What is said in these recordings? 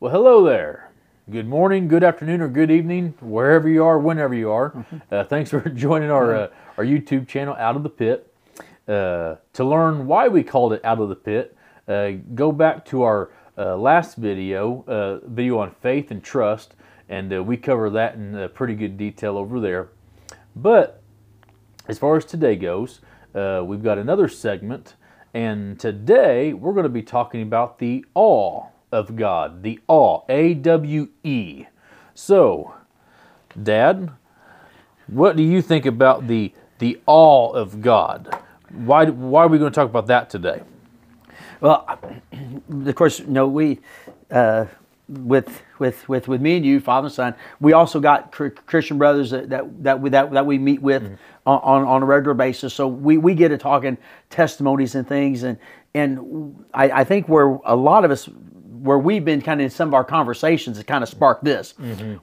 Well, hello there. Good morning, good afternoon, or good evening, wherever you are, whenever you are. Uh, thanks for joining our uh, our YouTube channel, Out of the Pit. Uh, to learn why we called it Out of the Pit, uh, go back to our uh, last video, uh, video on faith and trust, and uh, we cover that in uh, pretty good detail over there. But as far as today goes, uh, we've got another segment, and today we're going to be talking about the awe of God, the awe, A W E. So, Dad, what do you think about the the awe of God? Why why are we going to talk about that today? Well, of course, you know, we, uh, with, with, with, with me and you, father and son, we also got Christian brothers that, that, that, we, that, that we meet with on, on, on a regular basis. So we, we get to talking testimonies and things. And, and I, I think where a lot of us, where we've been kind of in some of our conversations that kind of sparked this,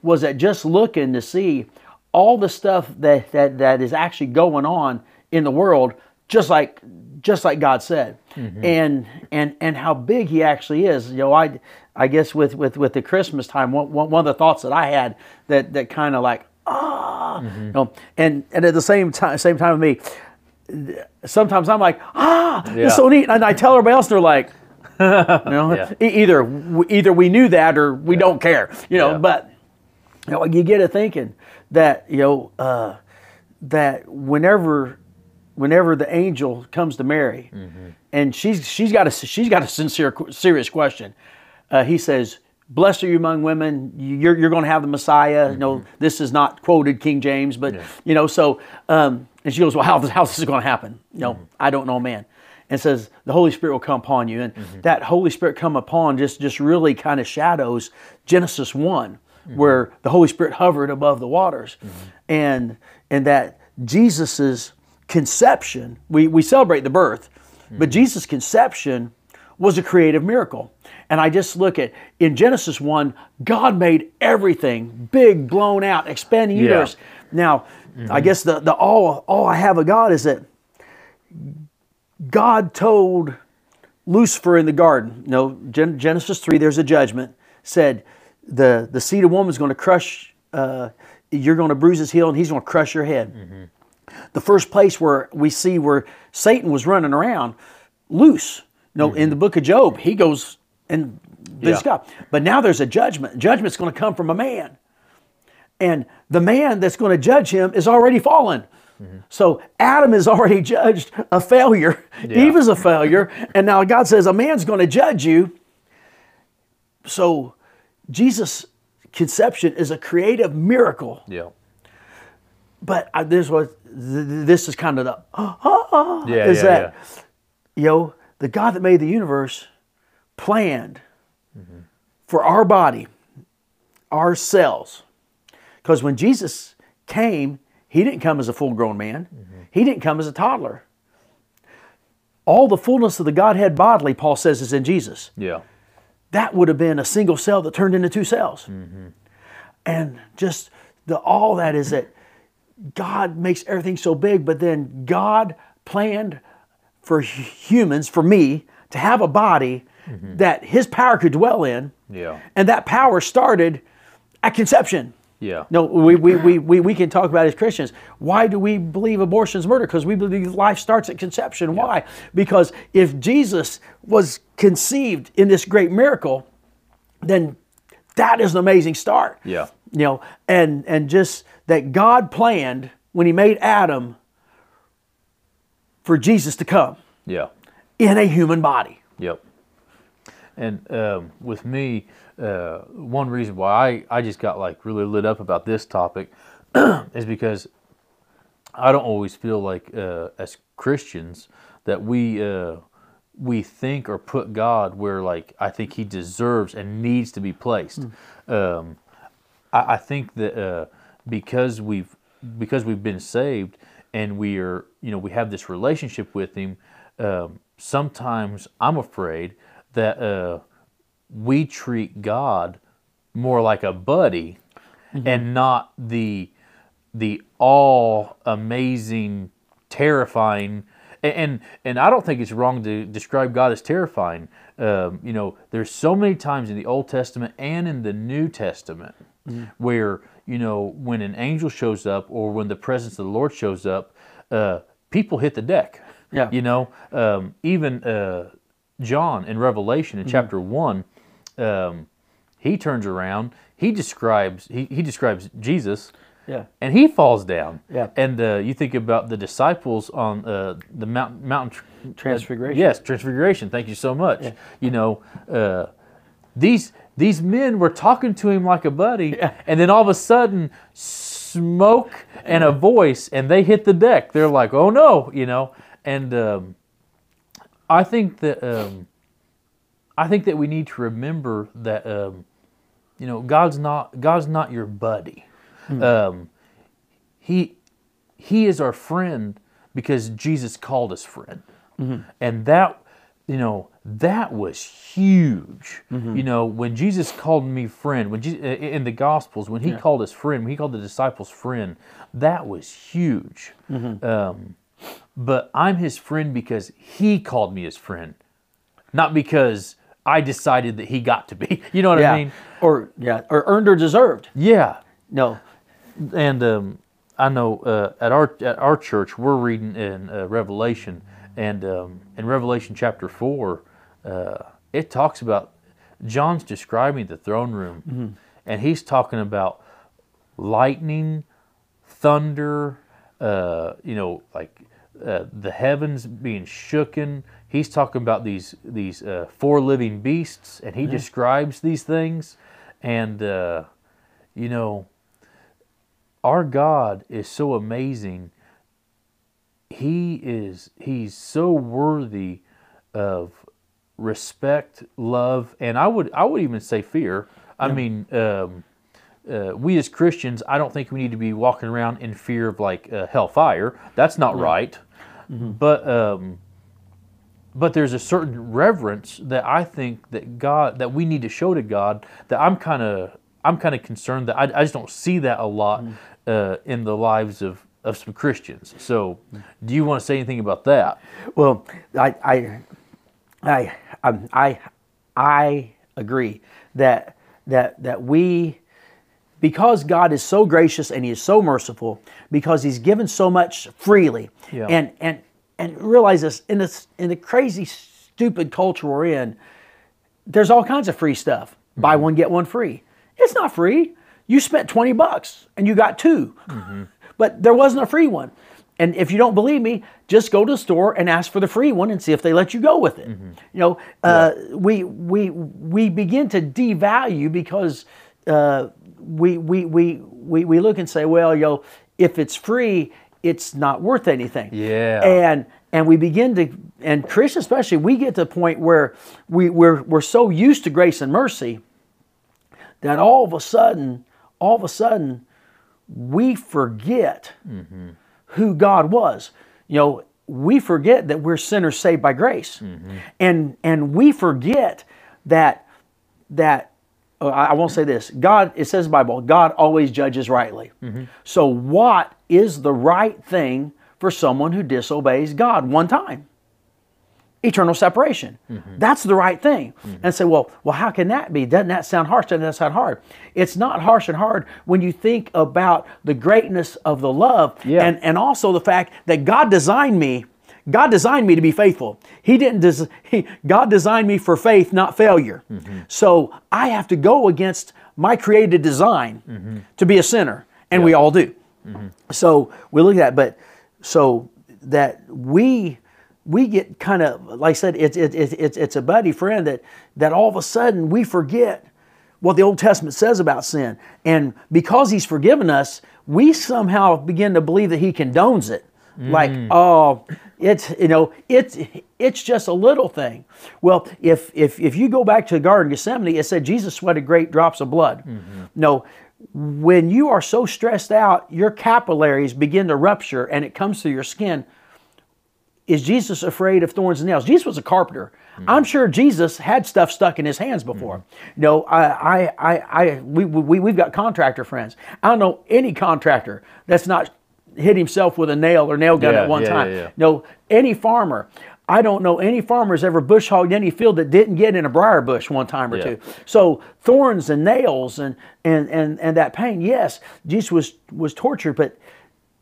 was that just looking to see all the stuff that, that, that is actually going on in the world, just like just like God said, and and and how big He actually is. You know, I I guess with with with the Christmas time, one, one of the thoughts that I had that that kind of like ah, you know, and and at the same time same time with me, sometimes I'm like ah, Yeah. it's so neat, and I tell everybody else, they're like. you know, Yeah. e- either either we knew that or we don't care, you know. Yeah. But you know, you get a thinking that you know uh, that whenever whenever the angel comes to Mary, and she's she's got a she's got a sincere serious question. Uh, he says, "Blessed are you among women. You're you're going to have the Messiah." You know, this is not quoted King James, but you know, so um, and she goes, "Well, how how this going to happen?" You know, I don't know, man. And says the Holy Spirit will come upon you, and mm-hmm. that Holy Spirit come upon just just really kind of shadows Genesis one, mm-hmm. where the Holy Spirit hovered above the waters, mm-hmm. and and that Jesus's conception, we, we celebrate the birth, but Jesus' conception was a creative miracle. And I just look at in Genesis 1, God made everything big, blown out, expanding Yeah. universe. Now, I guess the, the all, all I have of God is that God told Lucifer in the garden, you know, Gen- Genesis 3, there's a judgment, said the, the seed of woman is going to crush, uh, you're going to bruise his heel and he's going to crush your head. The first place where we see where Satan was running around loose, you know, in the book of Job, he goes and this Yeah. God. But now there's a judgment. Judgment's going to come from a man. And the man that's going to judge him is already fallen. So Adam is already judged a failure. Yeah. Eve is a failure. And now God says a man's going to judge you. So Jesus' conception is a creative miracle. Yeah. But I, this was this is kind of the Yeah. is yeah, that you know the God that made the universe planned for our body, our cells. Because when Jesus came, he didn't come as a full grown man, mm-hmm. he didn't come as a toddler. All the fullness of the Godhead bodily, Paul says, is in Jesus. yeah. That would have been a single cell that turned into two cells. Mm-hmm. And just the all that is that God makes everything so big, but then God planned for humans, for me, to have a body mm-hmm. that his power could dwell in. Yeah. And that power started at conception. Yeah. No, we, we, we, we, we can talk about as Christians. Why do we believe abortion is murder? Because we believe life starts at conception. Why? Because if Jesus was conceived in this great miracle, then that is an amazing start. Yeah. You know, and and just that God planned when He made Adam for Jesus to come Yeah. in a human body. Yep. And um, with me, uh, one reason why I, I just got like really lit up about this topic is because I don't always feel like uh, as Christians that we uh, we think or put God where like I think He deserves and needs to be placed. Um, I, I think that uh, because we've because we've been saved and we are you know we have this relationship with Him. Um, sometimes I'm afraid that uh, we treat God more like a buddy and not the the all amazing, terrifying, And and I don't think it's wrong to describe God as terrifying. Um, you know, there's so many times in the Old Testament and in the New Testament where you know when an angel shows up or when the presence of the Lord shows up, uh, people hit the deck. Yeah. You know, um, even uh, John in Revelation in chapter one, um, he turns around. He describes he, he describes Jesus Yeah. and he falls down. Yeah. And uh, you think about the disciples on uh, the mountain, mountain tr- Transfiguration. yes, transfiguration. Thank you so much. You know, uh, these these men were talking to him like a buddy, Yeah. and then all of a sudden, smoke and a voice, and they hit the deck. They're like, "Oh no!" You know, and um, I think that um, I think that we need to remember that um, you know God's not God's not your buddy. Um, he he is our friend because Jesus called us friend, and that you know that was huge. You know when Jesus called me friend, when in the Gospels when he called us friend, when he called the disciples friend, that was huge. Um, but I'm his friend because he called me his friend, not because I decided that he got to be. You know what Yeah. I mean? Or yeah, or earned or deserved. Yeah. No. And um, I know uh, at our at our church we're reading in uh, Revelation, and um, in Revelation chapter four, uh, it talks about John's describing the throne room, and he's talking about lightning, thunder, uh, you know, like uh, the heavens being shooken. He's talking about these these uh, four living beasts, and he describes these things, and uh, you know our God is so amazing. He is he's so worthy of respect, love, and I would I would even say fear. I mean, um, uh, we as Christians, I don't think we need to be walking around in fear of like uh, hellfire. That's not right. But um, but there's a certain reverence that I think that God that we need to show to God that I'm kind of I'm kind of concerned that I, I just don't see that a lot uh, in the lives of of some Christians. So, do you want to say anything about that? Well, I I I um, I I agree that that that we because God is so gracious and He is so merciful, because He's given so much freely, Yeah. and and and realize this in this in the crazy stupid culture we're in, there's all kinds of free stuff. Buy one get one free. It's not free. You spent twenty bucks and you got 2 but there wasn't a free one. And if you don't believe me, just go to the store and ask for the free one and see if they let you go with it. You know, uh, we we we begin to devalue because uh, we, we we we we look and say, well, yo, if it's free, it's not worth anything. Yeah. And and we begin to and Christians especially, we get to the point where we we're we're so used to grace and mercy that all of a sudden, all of a sudden, we forget mm-hmm. who God was. You know, we forget that we're sinners saved by grace, mm-hmm. and and we forget that that Oh, I I won't say this. God, it says in the Bible, God always judges rightly. Mm-hmm. So, what is the right thing for someone who disobeys God one time? eternal separation. Mm-hmm. That's the right thing. Mm-hmm. And say, well, well, how can that be? Doesn't that sound harsh? Doesn't that sound hard? It's not harsh and hard when you think about the greatness of the love Yeah. and, and also the fact that God designed me. God designed me to be faithful. He didn't. Des- he, God designed me for faith, not failure. Mm-hmm. So I have to go against my created design mm-hmm. to be a sinner, and we all do. Mm-hmm. So we look at that, but so that we we get kind of like I said, it's it's it's it's it's a buddy friend that that all of a sudden we forget what the Old Testament says about sin, and because He's forgiven us, we somehow begin to believe that He condones it. Like, mm. oh, it's you know, it's it's just a little thing. Well, if if if you go back to the Garden of Gethsemane, it said Jesus sweated great drops of blood. Mm-hmm. No, when you are so stressed out, your capillaries begin to rupture and it comes through your skin. Is Jesus afraid of thorns and nails? Jesus was a carpenter. Mm. I'm sure Jesus had stuff stuck in his hands mm. before. No, I, I, I, I we, we, we've got contractor friends. I don't know any contractor that's not hit himself with a nail or nail gun Yeah, at one yeah, time. yeah. No, any farmer. I don't know any farmers ever bush hogged any field that didn't get in a briar bush one time or two. So thorns and nails and and and and that pain. Yes, Jesus was was tortured, but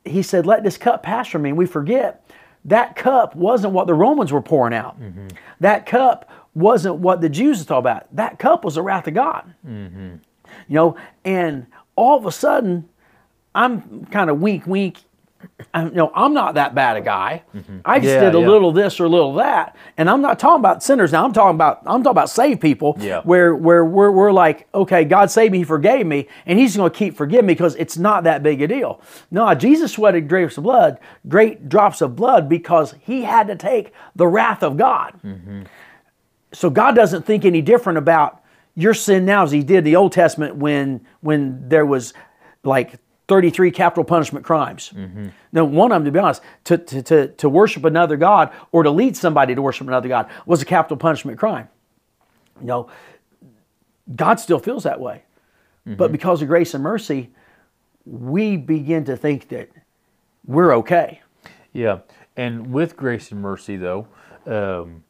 he said, "Let this cup pass from me." And we forget that cup wasn't what the Romans were pouring out. Mm-hmm. That cup wasn't what the Jews thought about. That cup was the wrath of God. Mm-hmm. You know, and all of a sudden, I'm kind of wink, wink. I, you know, I'm not that bad a guy. Mm-hmm. I just Yeah, did a yeah. little this or a little that, and I'm not talking about sinners now. I'm talking about I'm talking about saved people. Yeah. Where where we're, we're like, okay, God saved me, He forgave me, and He's going to keep forgiving me because it's not that big a deal. No, Jesus sweated drops of blood, great drops of blood, because He had to take the wrath of God. Mm-hmm. So God doesn't think any different about your sin now as He did the Old Testament when when there was like 33 capital punishment crimes. No, one of them, to be honest, to, to, to, to worship another God or to lead somebody to worship another God was a capital punishment crime. You know, God still feels that way. But because of grace and mercy, we begin to think that we're okay. Yeah, and with grace and mercy, though, um,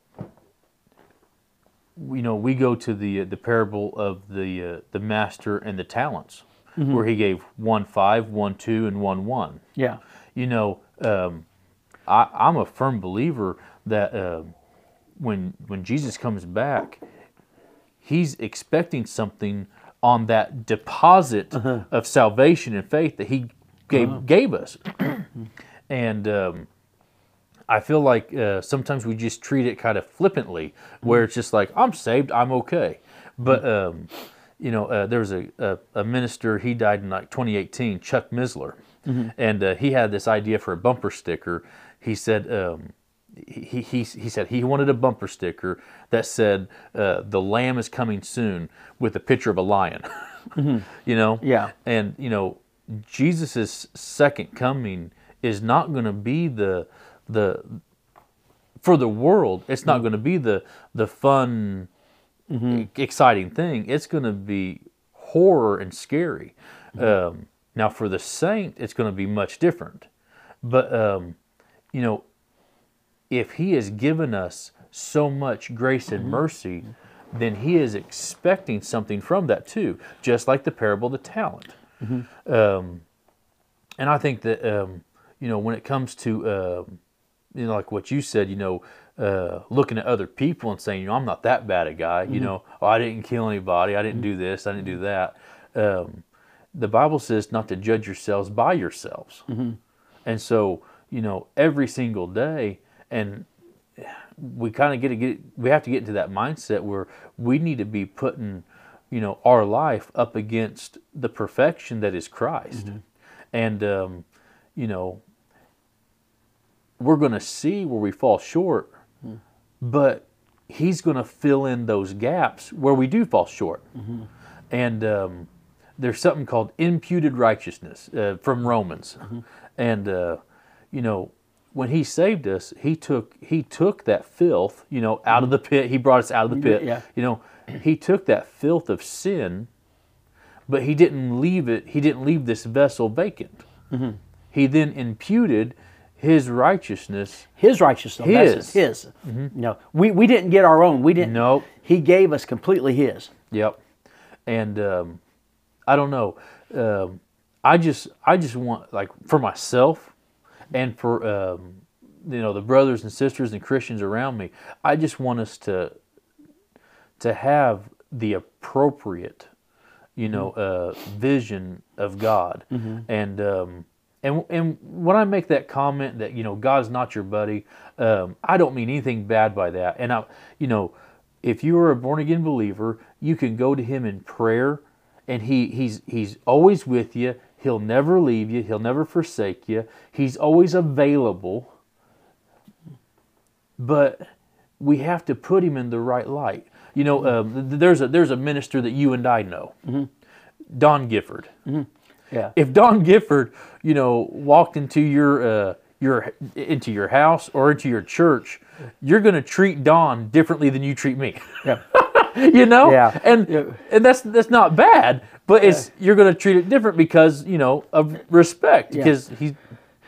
you know, we go to the uh, the parable of the uh, the master and the talents, where he gave one five, one two, and one one. Yeah. You know, um, I, I'm a firm believer that um when when Jesus comes back, he's expecting something on that deposit of salvation and faith that he gave gave us, and. Um, I feel like uh, sometimes we just treat it kind of flippantly, where it's just like I'm saved, I'm okay. But um, you know, uh, there was a, a, a minister. He died in like 2018, Chuck Missler, and uh, he had this idea for a bumper sticker. He said um, he, he he said he wanted a bumper sticker that said uh, "The Lamb is coming soon" with a picture of a lion. You know, Yeah. and you know jesus' second coming is not going to be the the for the world it's not going to be the the fun e- exciting thing it's going to be horror and scary. Um, now for the saint it's going to be much different. But um, you know if he has given us so much grace and mercy then he is expecting something from that too just like the parable of the talent. Um, and I think that um, you know when it comes to um, you know like what you said, you know, uh, looking at other people and saying, you know, I'm not that bad a guy. You know, oh, I didn't kill anybody. I didn't do this. I didn't do that. Um, the Bible says not to judge yourselves by yourselves. And so you know every single day, and we kind of get to get we have to get into that mindset where we need to be putting you know our life up against the perfection that is Christ and um, you know we're going to see where we fall short but he's going to fill in those gaps where we do fall short. And um, there's something called imputed righteousness uh, from Romans. And uh, you know when he saved us he took he took that filth you know out of the pit. He brought us out of the pit. Yeah. you know he took that filth of sin but he didn't leave it he didn't leave this vessel vacant. Mm-hmm. he then imputed his righteousness His righteousness. His. his. No, we, we didn't get our own. We didn't. Nope. He gave us completely his. Yep. And um, I don't know. Um, I just I just want like for myself and for um, you know the brothers and sisters and Christians around me. I just want us to to have the appropriate you know uh, vision of God and. Um, and, and when I make that comment that you know God's not your buddy, um, I don't mean anything bad by that. And I, you know, if you are a born again believer, you can go to Him in prayer, and He He's He's always with you. He'll never leave you. He'll never forsake you. He's always available. But we have to put Him in the right light. You know, um, there's a there's a minister that you and I know, Don Gifford Yeah. if Don Gifford, you know, walked into your uh, your into your house or into your church, you're going to treat Don differently than you treat me. yeah. you know, Yeah. and Yeah. and that's that's not bad, but it's you're going to treat it different because you know of respect Yeah. because he's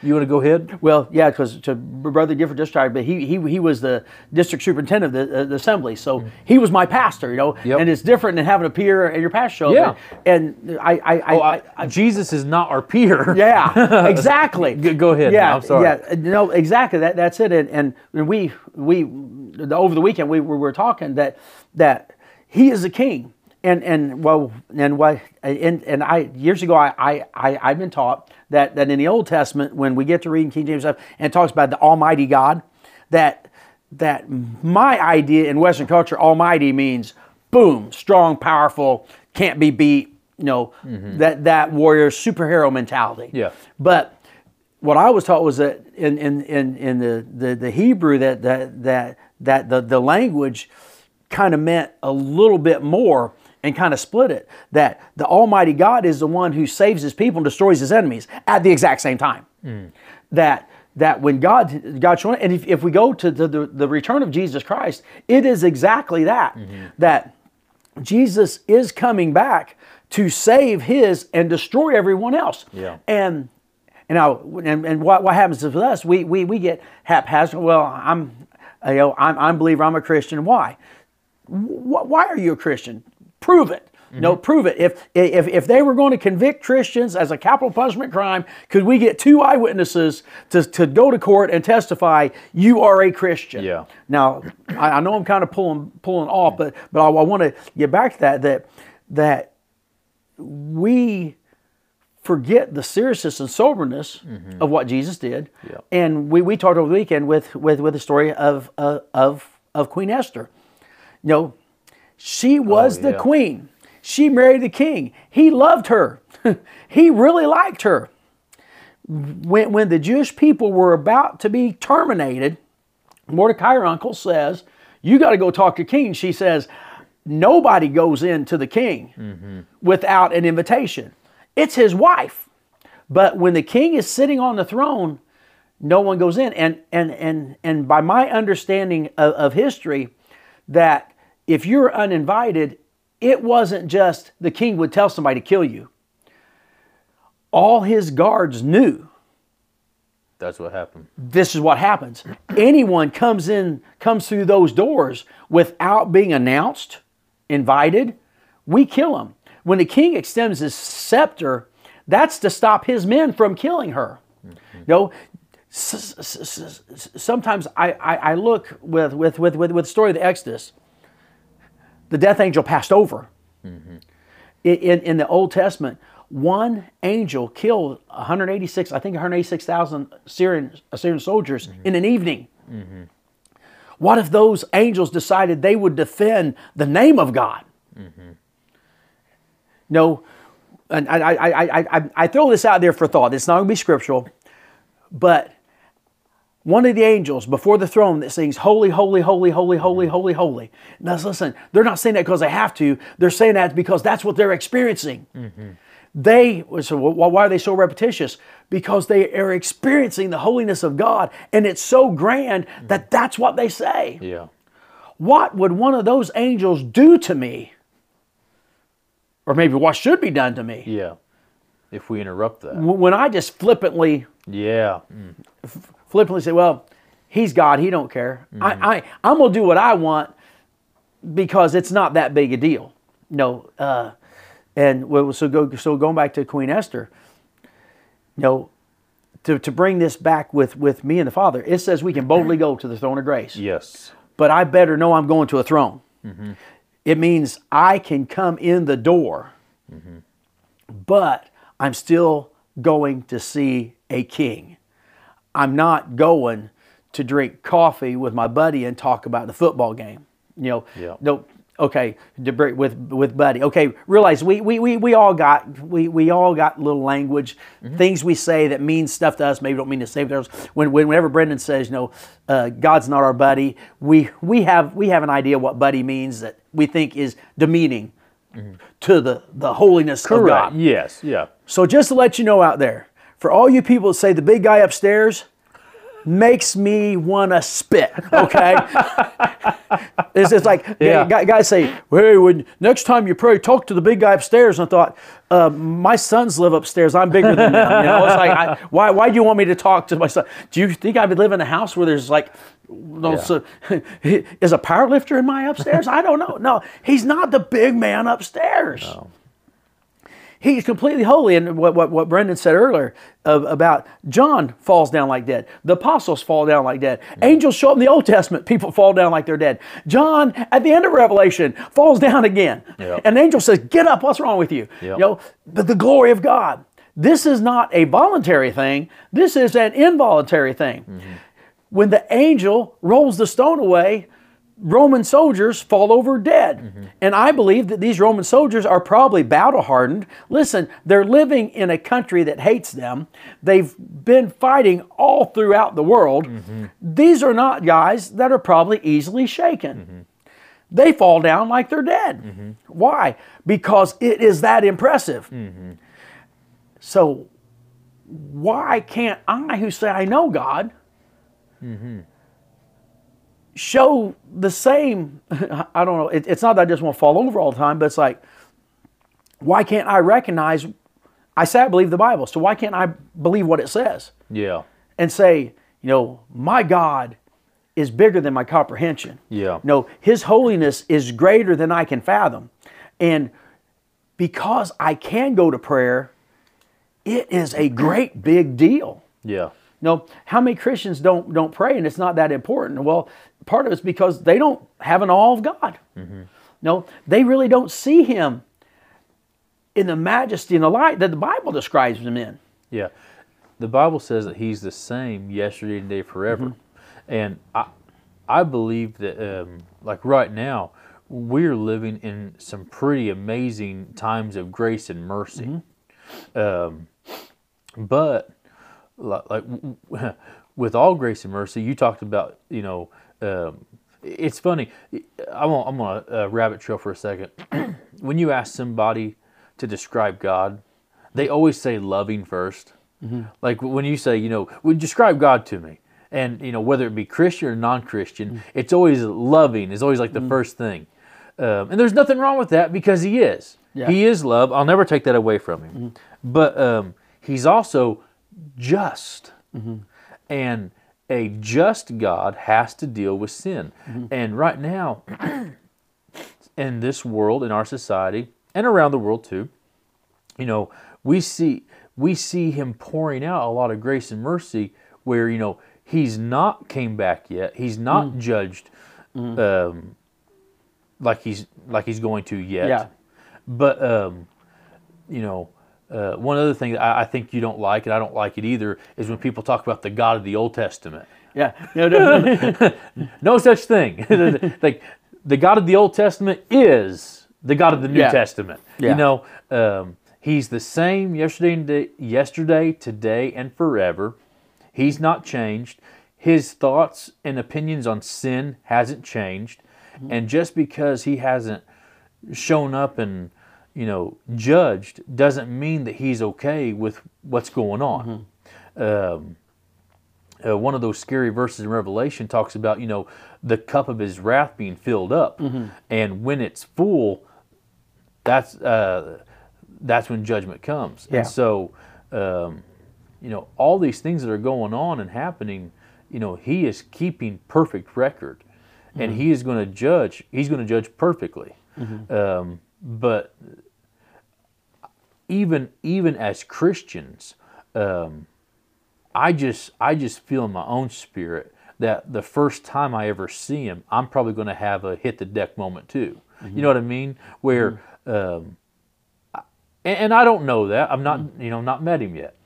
You want to go ahead? Well, yeah, because to Brother Gifford just tried, but he, he he was the district superintendent of the, uh, the assembly, so he was my pastor, you know. Yep. And it's different than having a peer at your pastor. show. Yeah. And I I, I, Oh, I, I, Jesus is not our peer. yeah, exactly. Go- go ahead. Yeah, I'm sorry. Yeah, no, exactly. That that's it. And and we we over the weekend we we were talking that that he is a king. And and well and why and and I years ago I I, I I've been taught that that in the Old Testament when we get to reading King James stuff and it talks about the Almighty God that that my idea in Western culture Almighty means boom strong powerful can't be beat you know mm-hmm. that that warrior superhero mentality Yeah. but what I was taught was that in in, in, in the, the, the Hebrew that that that that the, the language kind of meant a little bit more and kind of split it. That the Almighty God is the one who saves his people and destroys his enemies at the exact same time. That that when God God showing and if, if we go to the, the, the return of Jesus Christ, it is exactly that. Mm-hmm. That Jesus is coming back to save his and destroy everyone else. Yeah. And and now and, and what, what happens with us? We we, we get haphazard. Well, I'm you know I'm I'm a believer. I'm a Christian. Why? Why are you a Christian? Prove it. No, prove it. If, if if they were going to convict Christians as a capital punishment crime, could we get two eyewitnesses to, to go to court and testify you are a Christian? Yeah. Now, I, I know I'm kind of pulling pulling off, but but I, I want to get back to that that that we forget the seriousness and soberness of what Jesus did. Yeah. And we, we talked over the weekend with with with the story of uh, of of Queen Esther. You know, she oh, was the yeah. queen. She married the king. He loved her. he really liked her. When when the Jewish people were about to be terminated, Mordecai, her uncle, says, You got to go talk to king. She says, Nobody goes in to the king mm-hmm. without an invitation. It's his wife. But when the king is sitting on the throne, no one goes in. And and and and by my understanding of, of history, that if you're uninvited, it wasn't just the king would tell somebody to kill you. All his guards knew That's what happened. this is what happens. Anyone comes in, comes through those doors without being announced, invited, we kill him. When the king extends his scepter, that's to stop his men from killing her. Mm-hmm. You know, sometimes I, I, I look with, with, with, with, with the story of the Exodus, the death angel passed over. Mm-hmm. In, in, in the Old Testament, one angel killed 186, I think 186,000 Syrian, Assyrian soldiers mm-hmm. in an evening. Mm-hmm. What if those angels decided they would defend the name of God? No, and I, I, I, I, I, I throw this out there for thought. It's not going to be scriptural, but one of the angels before the throne that sings holy holy holy holy holy mm-hmm. holy holy. Now listen they're not saying that because they have to. They're saying that because that's what they're experiencing. Mm-hmm. They so why are they so repetitious? Because they are experiencing the holiness of god and it's so grand mm-hmm. that that's what they say. Yeah. what would one of those angels do to me? Or maybe what should be done to me? Yeah. If we interrupt that. When i just flippantly Yeah. Flippantly say, "Well, he's God. He don't care. I, mm-hmm. I I'm gonna do what I want because it's not that big a deal." No, uh, and well, so go so going back to Queen Esther. You know, to, to bring this back with with me and the Father, it says we can boldly go to the throne of grace. Yes. But I better know I'm going to a throne. Mm-hmm. It means I can come in the door, mm-hmm. but I'm still going to see a king. I'm not going to drink coffee with my buddy and talk about the football game. You know, Yeah. no, okay, with with buddy. Okay, realize we we, we, we all got we, we all got little language, things we say that mean stuff to us. Maybe don't mean to say to others. When, when whenever Brendan says, you know, uh, God's not our buddy, we we have we have an idea what buddy means that we think is demeaning to the the holiness of God. Yes. Yeah. So just to let you know out there, for all you people that say the big guy upstairs makes me want to spit, okay? It's, it's like Yeah. guy- guys say, "Hey, when next time you pray, talk to the big guy upstairs." And I thought, uh, my sons live upstairs. I'm bigger than them. You know, it's like, I, why? Why do you want me to talk to my son? Do you think I would live in a house where there's like, those, uh, is a power lifter in my upstairs? I don't know. No, he's not the big man upstairs. He's completely holy. And what, what, what Brendan said earlier uh, about John falls down like dead. The apostles fall down like dead. Angels show up in the Old Testament. People fall down like they're dead. John, at the end of Revelation, falls down again. Yep. And an angel says, Get up. What's wrong with you? Yep. You know, the, the glory of God. This is not a voluntary thing. This is an involuntary thing. When the angel rolls the stone away, Roman soldiers fall over dead. Mm-hmm. And I believe that these Roman soldiers are probably battle hardened. Listen, they're living in a country that hates them. They've been fighting all throughout the world. Mm-hmm. These are not guys that are probably easily shaken. Mm-hmm. They fall down like they're dead. Why? Because it is that impressive. So, why can't I, who say I know God, show the same? I don't know. It, it's not that I just want to fall over all the time, but it's like, why can't I recognize? I say I believe the Bible, so why can't I believe what it says Yeah. and say, you know, my God is bigger than my comprehension. Yeah. No, His holiness is greater than I can fathom. And because I can go to prayer, it is a great big deal. Yeah. No, how many Christians don't don't pray and it's not that important? Well, part of it's because they don't have an awe of God. No, they really don't see Him in the majesty and the light that the Bible describes Him in. Yeah. The Bible says that he's the same yesterday, and today, forever. And I I believe that um, like right now, we're living in some pretty amazing times of grace and mercy. Um, but li- like w- with all grace and mercy, you talked about, you know, um, it's funny. I'm on, I'm on a, a rabbit trail for a second. when you ask somebody to describe God, they always say loving 1st Like when you say, you know, would describe God to me, and you know whether it be Christian or non-Christian, it's always loving. Is always like the first thing, um, and there's nothing wrong with that because He is. Yeah. He is love. I'll never take that away from Him. But um, He's also just, and a just God has to deal with sin. And right now, in this world, in our society, and around the world too, you know, we see we see him pouring out a lot of grace and mercy where, you know, he's not came back yet. He's not Mm. judged um, like he's like he's going to yet. Yeah. But um, you know, uh, one other thing that I, I think you don't like, and I don't like it either, is when people talk about the God of the Old Testament. Yeah. No, no, no. Such thing. like the God of the Old Testament is the God of the New Yeah. Testament. Yeah. You know, um, He's the same yesterday, and today, yesterday, today, and forever. He's not changed. His thoughts and opinions on sin hasn't changed, and just because he hasn't shown up and you know judged doesn't mean that he's okay with what's going on. Um, uh, one of those scary verses in Revelation talks about you know the cup of his wrath being filled up, and when it's full, that's uh, that's when judgment comes. Yeah. And so, um, you know, all these things that are going on and happening, you know, he is keeping perfect record, and he is going to judge. He's going to judge perfectly. Um, but even even as Christians, um, I just I just feel in my own spirit that the first time I ever see him, I'm probably going to have a hit the deck moment too. You know what I mean? Where um, I- and, I don't know that. I'm not you know not met him yet,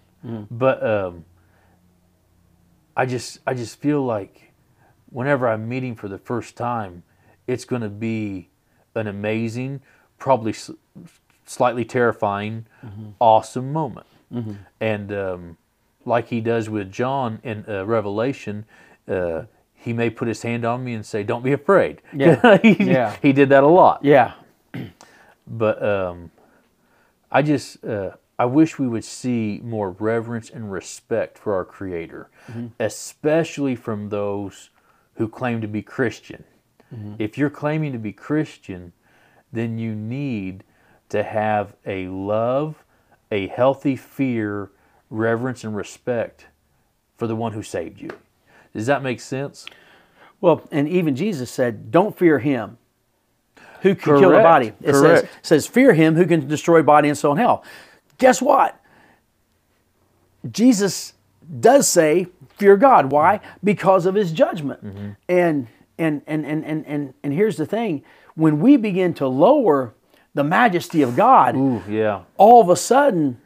but um, I just I just feel like whenever I meet him for the first time, it's going to be an amazing, probably slightly terrifying, awesome moment. And um, like he does with John in uh, Revelation, uh, he may put his hand on me and say, "Don't be afraid." Yeah. he, Yeah. he did that a lot. Yeah. But um, I just uh, I wish we would see more reverence and respect for our Creator, especially from those who claim to be Christian. If you're claiming to be Christian, then you need to have a love, a healthy fear, reverence, and respect for the one who saved you. Does that make sense? Well, and even Jesus said, "Don't fear him who can kill the body." It says, says, "Fear him who can destroy body and soul in hell." Guess what? Jesus does say, "Fear God." Why? Because of His judgment. And and and and and and and here's the thing: when we begin to lower the majesty of God, Ooh, yeah. all of a sudden,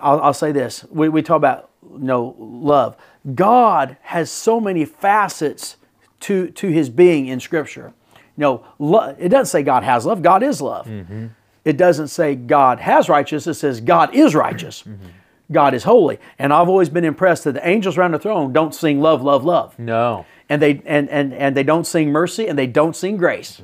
I'll, I'll say this: we, we talk about you know love. God has so many facets to to His being in Scripture. You know, lo- it doesn't say God has love. God is love. Mm-hmm. It doesn't say God has righteousness. It says God is righteous. Mm-hmm. God is holy. And I've always been impressed that the angels around the throne don't sing love, love, love No. and they and, and and they don't sing mercy and they don't sing grace.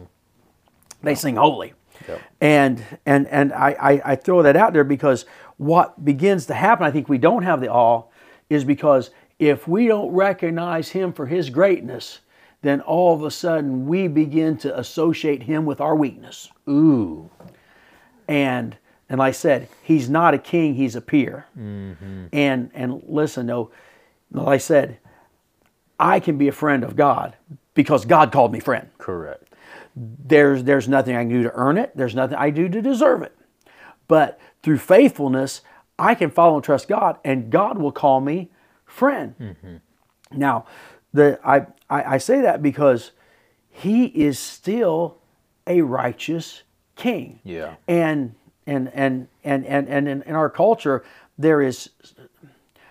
They sing holy. Yep. And and and I, I, I throw that out there because what begins to happen, I think we don't have the awe, is because if we don't recognize him for his greatness, then all of a sudden we begin to associate him with our weakness. Ooh. And and like I said, he's not a king, he's a peer. Mm-hmm. And and listen, though, like I said, I can be a friend of God because God called me friend. Correct. There's there's nothing I can do to earn it. There's nothing I do to deserve it. But through faithfulness, I can follow and trust God, and God will call me friend. Mm-hmm. Now, the I, I I say that because He is still a righteous King. Yeah. And and and and and and in, in our culture, there is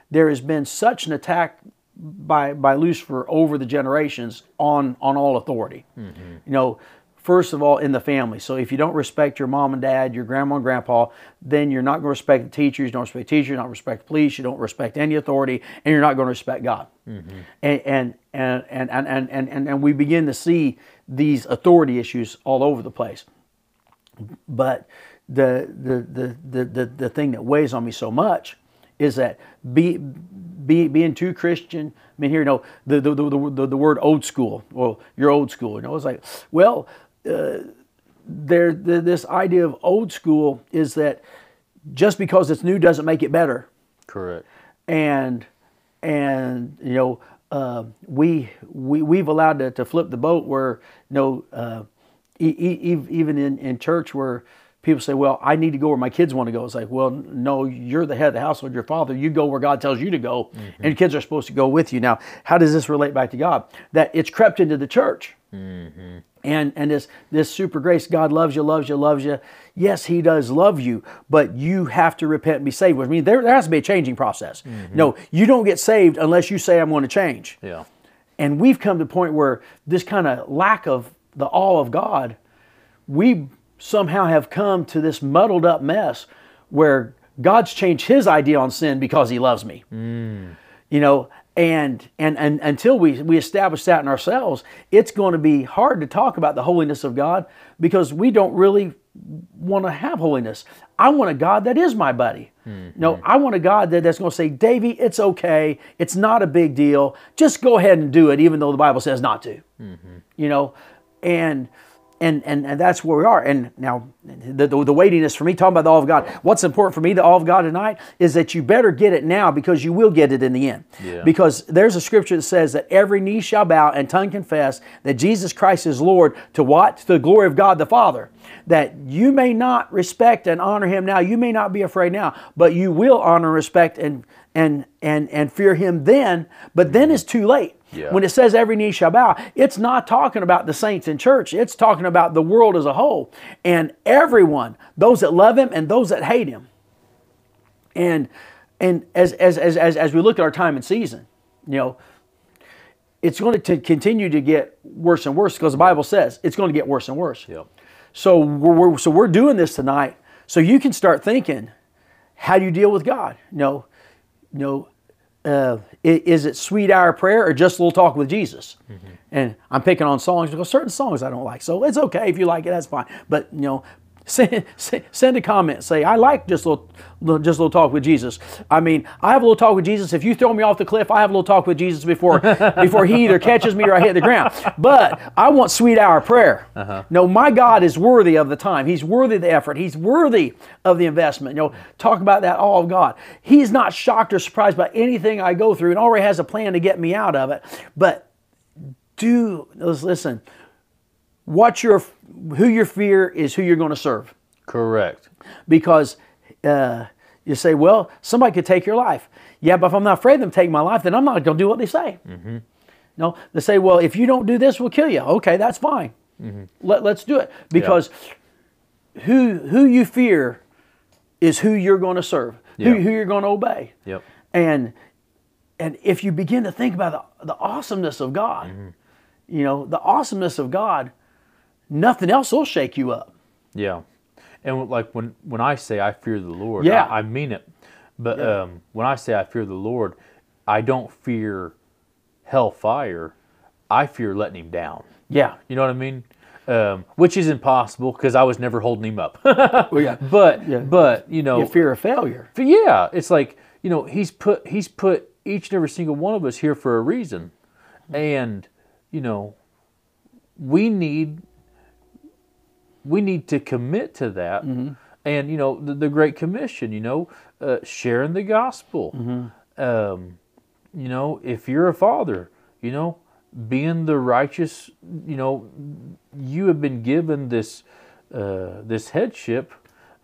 there has been such an attack by by Lucifer over the generations on on all authority. Mm-hmm. You know, first of all in the family. So if you don't respect your mom and dad, your grandma and grandpa, then you're not going to respect the teachers. You don't respect teachers. You don't respect police. You don't respect any authority, and you're not going to respect God. Mm-hmm. And, and, and, and, and, and, and and we begin to see these authority issues all over the place. But the the, the, the, the the thing that weighs on me so much is that be, be being too Christian. I mean, here you know the the, the, the, the word old school. Well, you're old school. You know, it's like well, uh, there the, this idea of old school is that just because it's new doesn't make it better Correct. and and you know uh, we we we've allowed to, to flip the boat where you know uh, e- e- even in, in church where people say well I need to go where my kids want to go. It's like well no you're the head of the household your father you go where God tells you to go mm-hmm. and kids are supposed to go with you. Now how does this relate back to God? That it's crept into the church. Mm-hmm. And and this this super grace god loves you loves you loves you. Yes he does love you but you have to repent and be saved which means there, there has to be a changing process. Mm-hmm. No you don't get saved unless you say i'm going to change. Yeah. and we've come to the point where this kind of lack of the awe of god we somehow have come to this muddled up mess where god's changed his idea on sin because he loves me. You know and and and until we we establish that in ourselves it's going to be hard to talk about the holiness of god because we don't really want to have holiness. I want a god that is my buddy. No mm-hmm. i want a god that, that's going to say davy it's okay. It's not a big deal. Just go ahead and do it even though the bible says not to. Mm-hmm. You know and and, and and that's where we are. And now the, the, the weightiness for me, talking about the all of God, what's important for me, the all of God tonight, is that you better get it now because you will get it in the end. Yeah. Because there's a scripture that says that every knee shall bow and tongue confess that Jesus Christ is Lord to what? To the glory of God the Father. That you may not respect and honor him now, you may not be afraid now, but you will honor, and respect, and and and and fear him then, but then it's too late. Yeah. When it says every knee shall bow, it's not talking about the saints in church. It's talking about the world as a whole. And everyone, those that love him and those that hate him. And and as as as as, as we look at our time and season, you know, it's going to continue to get worse and worse because the Bible says it's going to get worse and worse. Yep. So we're, we're so we're doing this tonight, so you can start thinking, how do you deal with God? You know, you know, uh, is it sweet hour prayer or just a little talk with Jesus? And I'm picking on songs because certain songs I don't like, so it's okay if you like it, that's fine. But you know, Send, send, send a comment. Say, I like just a little, just a little talk with Jesus. I mean, I have a little talk with Jesus. If you throw me off the cliff, I have a little talk with Jesus before before he either catches me or I hit the ground. But I want sweet hour prayer. Uh-huh. No, my God is worthy of the time. He's worthy of the effort. He's worthy of the investment. You know, talk about that all of God. He's not shocked or surprised by anything I go through and already has a plan to get me out of it. But do listen. What your who your fear is who you're going to serve Correct. because uh, you say, well, somebody could take your life. Yeah, but if I'm not afraid of them taking my life, then I'm not going to do what they say. Mm-hmm. No, they say, well, if you don't do this, we'll kill you. Okay, that's fine. Mm-hmm. Let, let's do it because who who you fear is who you're going to serve, who, Yeah. who you're going to obey. Yep. And and if you begin to think about the, the awesomeness of God, mm-hmm. you know, the awesomeness of God, nothing else will shake you up. Yeah, and like when when I say I fear the Lord, Yeah. I, I mean it. But um, when I say I fear the Lord, I don't fear hellfire. I fear letting him down. Yeah. You know what I mean? Um, which is impossible because I was never holding him up. Well, yeah. but Yeah. but you know You fear of failure. Yeah, it's like you know he's put he's put each and every single one of us here for a reason, and you know we need we need to commit to that, and you know the, the Great Commission, you know, uh, sharing the gospel. Um, you know, if you're a father, you know, being the righteous, you know, you have been given this uh, this headship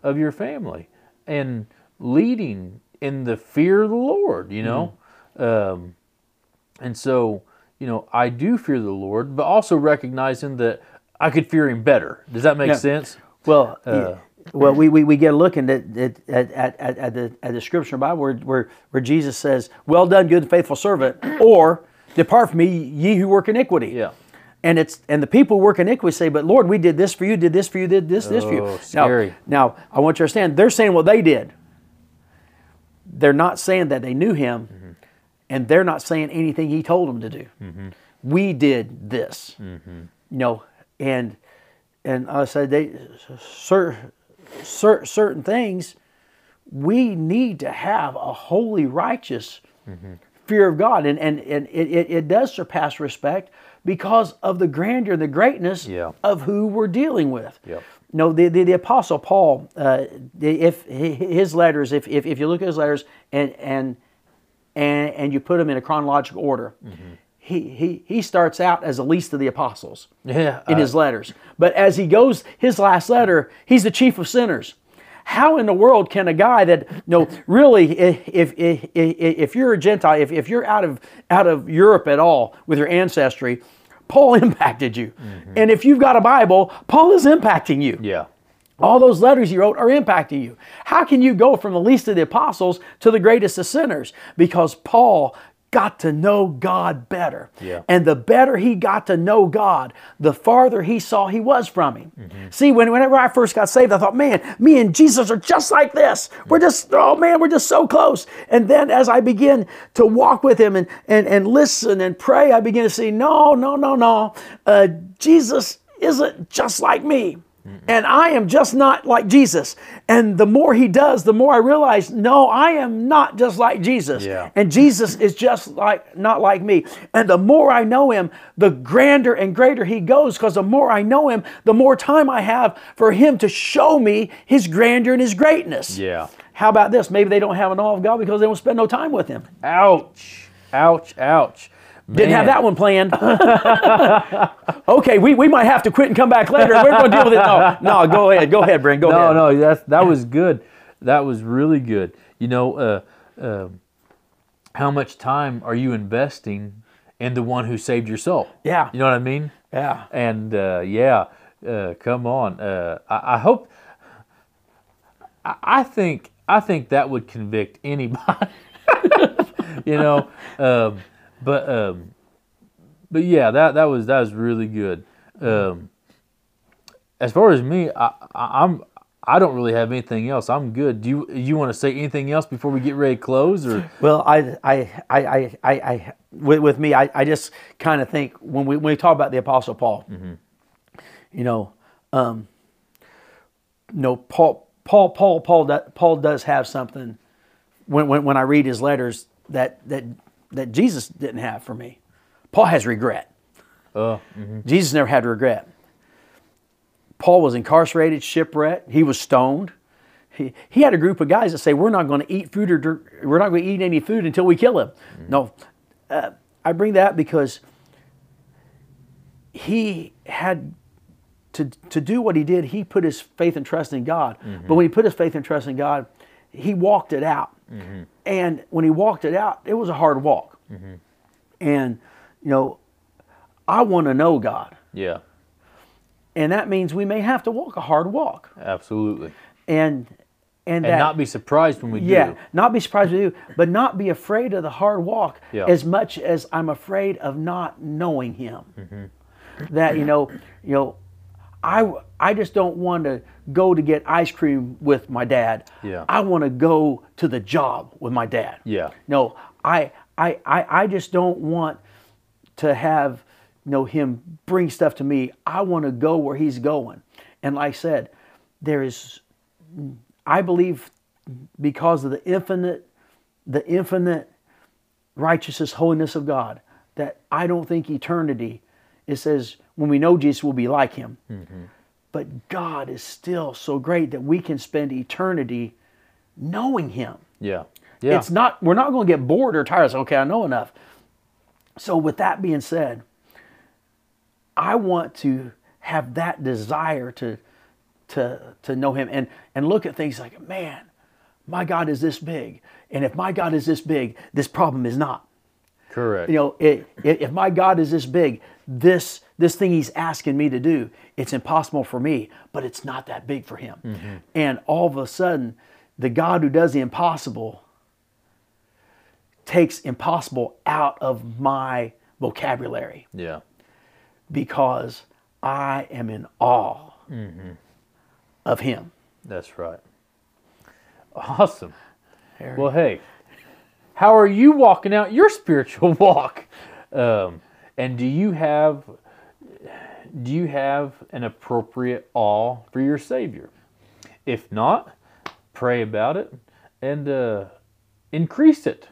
of your family and leading in the fear of the Lord. You know, um, and so you know I do fear the Lord, but also recognizing that I could fear Him better. Does that make Yeah. sense? Well, Uh, well, we, we, we get looking at at, at, at, at the at the scripture Bible where, where where Jesus says, "Well done, good and faithful servant," or "Depart from me, ye who work iniquity." Yeah. And it's and the people who work iniquity say, "But Lord, we did this for you, did this for you, did this this for you." Oh, Now, now I want you to understand, they're saying what they did. They're not saying that they knew Him, Mm-hmm. and they're not saying anything He told them to do. Mm-hmm. We did this, you know, and and I said they cer, cer, certain things we need to have a holy, righteous fear of God, and and, and it, it, it does surpass respect because of the grandeur, and the greatness Yeah. of who we're dealing with. Yep. No, the, the, the Apostle Paul, uh, if his letters, if, if, if you look at his letters and and and, and you put them in a chronological order, he, he he starts out as the least of the apostles Yeah. in uh, his letters. But as he goes, his last letter, he's the chief of sinners. How in the world can a guy that no really if if, if, if you're a Gentile, if, if you're out of out of Europe at all with your ancestry, Paul impacted you. And if you've got a Bible, Paul is impacting you. yeah. All those letters he wrote are impacting you. How can you go from the least of the apostles to the greatest of sinners? Because Paul got to know God better. Yeah. And the better he got to know God, the farther he saw he was from him. See, when, whenever I first got saved, I thought, man, me and Jesus are just like this. We're just, oh man, we're just so close. And then as I begin to walk with him and, and, and listen and pray, I begin to see, no, no, no, no. Uh, Jesus isn't just like me. And I am just not like Jesus. And the more he does, the more I realize, no, I am not just like Jesus. Yeah. And Jesus is just like not like me. And the more I know him, the grander and greater he goes because the more I know him, the more time I have for him to show me his grandeur and his greatness. Yeah. How about this? Maybe they don't have an awe of God because they don't spend no time with him. Ouch. Ouch. Ouch. Didn't have that one planned. okay, we, we might have to quit and come back later. We're going to deal with it. No, no, go ahead. Go ahead, Brent. Go no, ahead. no, that's that was good. That was really good. You know, uh, uh, how much time are you investing in the one who saved your soul? Yeah. You know what I mean? Yeah. And uh, yeah, uh, come on. Uh, I, I hope. I, I think I think that would convict anybody. you know, um, but um, but yeah, that that was that was really good. Um, as far as me, I, I, I'm I don't really have anything else. I'm good. Do you you want to say anything else before we get ready to close or? Well, I, I, I, I, I, I with, with me, I, I just kind of think when we when we talk about the Apostle Paul, you know, um, no, Paul, Paul, Paul, Paul, Paul does have something when, when, when I read his letters that, that, that Jesus didn't have for me. Paul has regret. Uh, Jesus never had regret. Paul was incarcerated, shipwrecked. He was stoned. He, he had a group of guys that say, "We're not going to eat food or we're not going to eat any food until we kill him." No, uh, I bring that because he had to to do what he did. He put his faith and trust in God. But when he put his faith and trust in God, he walked it out. And when he walked it out, it was a hard walk. And you know, I want to know God. yeah, And that means we may have to walk a hard walk. absolutely. And and, And that, not be surprised when we yeah, do. not be surprised with you, but not be afraid of the hard walk Yeah. as much as I'm afraid of not knowing Him. Mm-hmm. That you know, you know, I I just don't want to go to get ice cream with my dad. Yeah. I want to go to the job with my dad. Yeah. No, I I I, I just don't want to have you know him bring stuff to me. I want to go where he's going. And like I said, there is I believe because of the infinite the infinite righteousness, holiness of God, that I don't think eternity it says when we know Jesus we'll be like him. Mm-hmm. But God is still so great that we can spend eternity knowing him. Yeah. Yeah. It's not we're not going to get bored or tired. Okay, I know enough. So with that being said, I want to have that desire to to to know him and and look at things like, man, my God is this big. And if my God is this big, this problem is not. Correct. You know, it, it, if my God is this big, this this thing He's asking me to do, it's impossible for me, but it's not that big for Him. Mm-hmm. And all of a sudden, the God who does the impossible takes impossible out of my vocabulary yeah. because I am in awe mm-hmm. of Him. That's right. Awesome. Well, hey, how are you walking out your spiritual walk? Um, and do you have do you have an appropriate awe for your Savior? If not, pray about it and uh, increase it.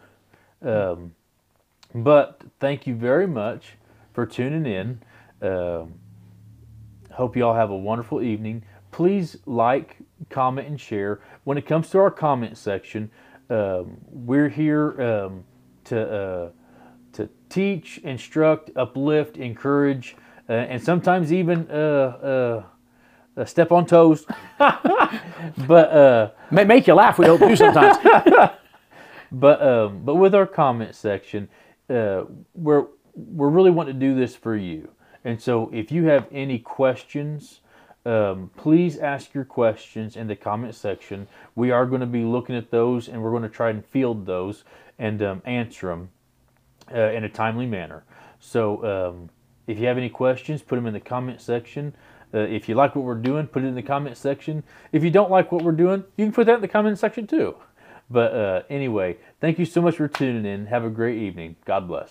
Um, but thank you very much for tuning in. Um, Hope you all have a wonderful evening. Please like, comment, and share. When it comes to our comment section, um, we're here um, to uh, to teach, instruct, uplift, encourage, uh, and sometimes even uh, uh, uh, step on toes. but uh, May make you laugh. We don't do sometimes. but um, but with our comment section, uh, we're we're really wanting to do this for you. And so, if you have any questions, um, please ask your questions in the comment section. We are going to be looking at those, and we're going to try and field those and um, answer them uh, in a timely manner. So, um, if you have any questions, put them in the comment section. Uh, if you like what we're doing, put it in the comment section. If you don't like what we're doing, you can put that in the comment section too. But uh, anyway, thank you so much for tuning in. Have a great evening. God bless.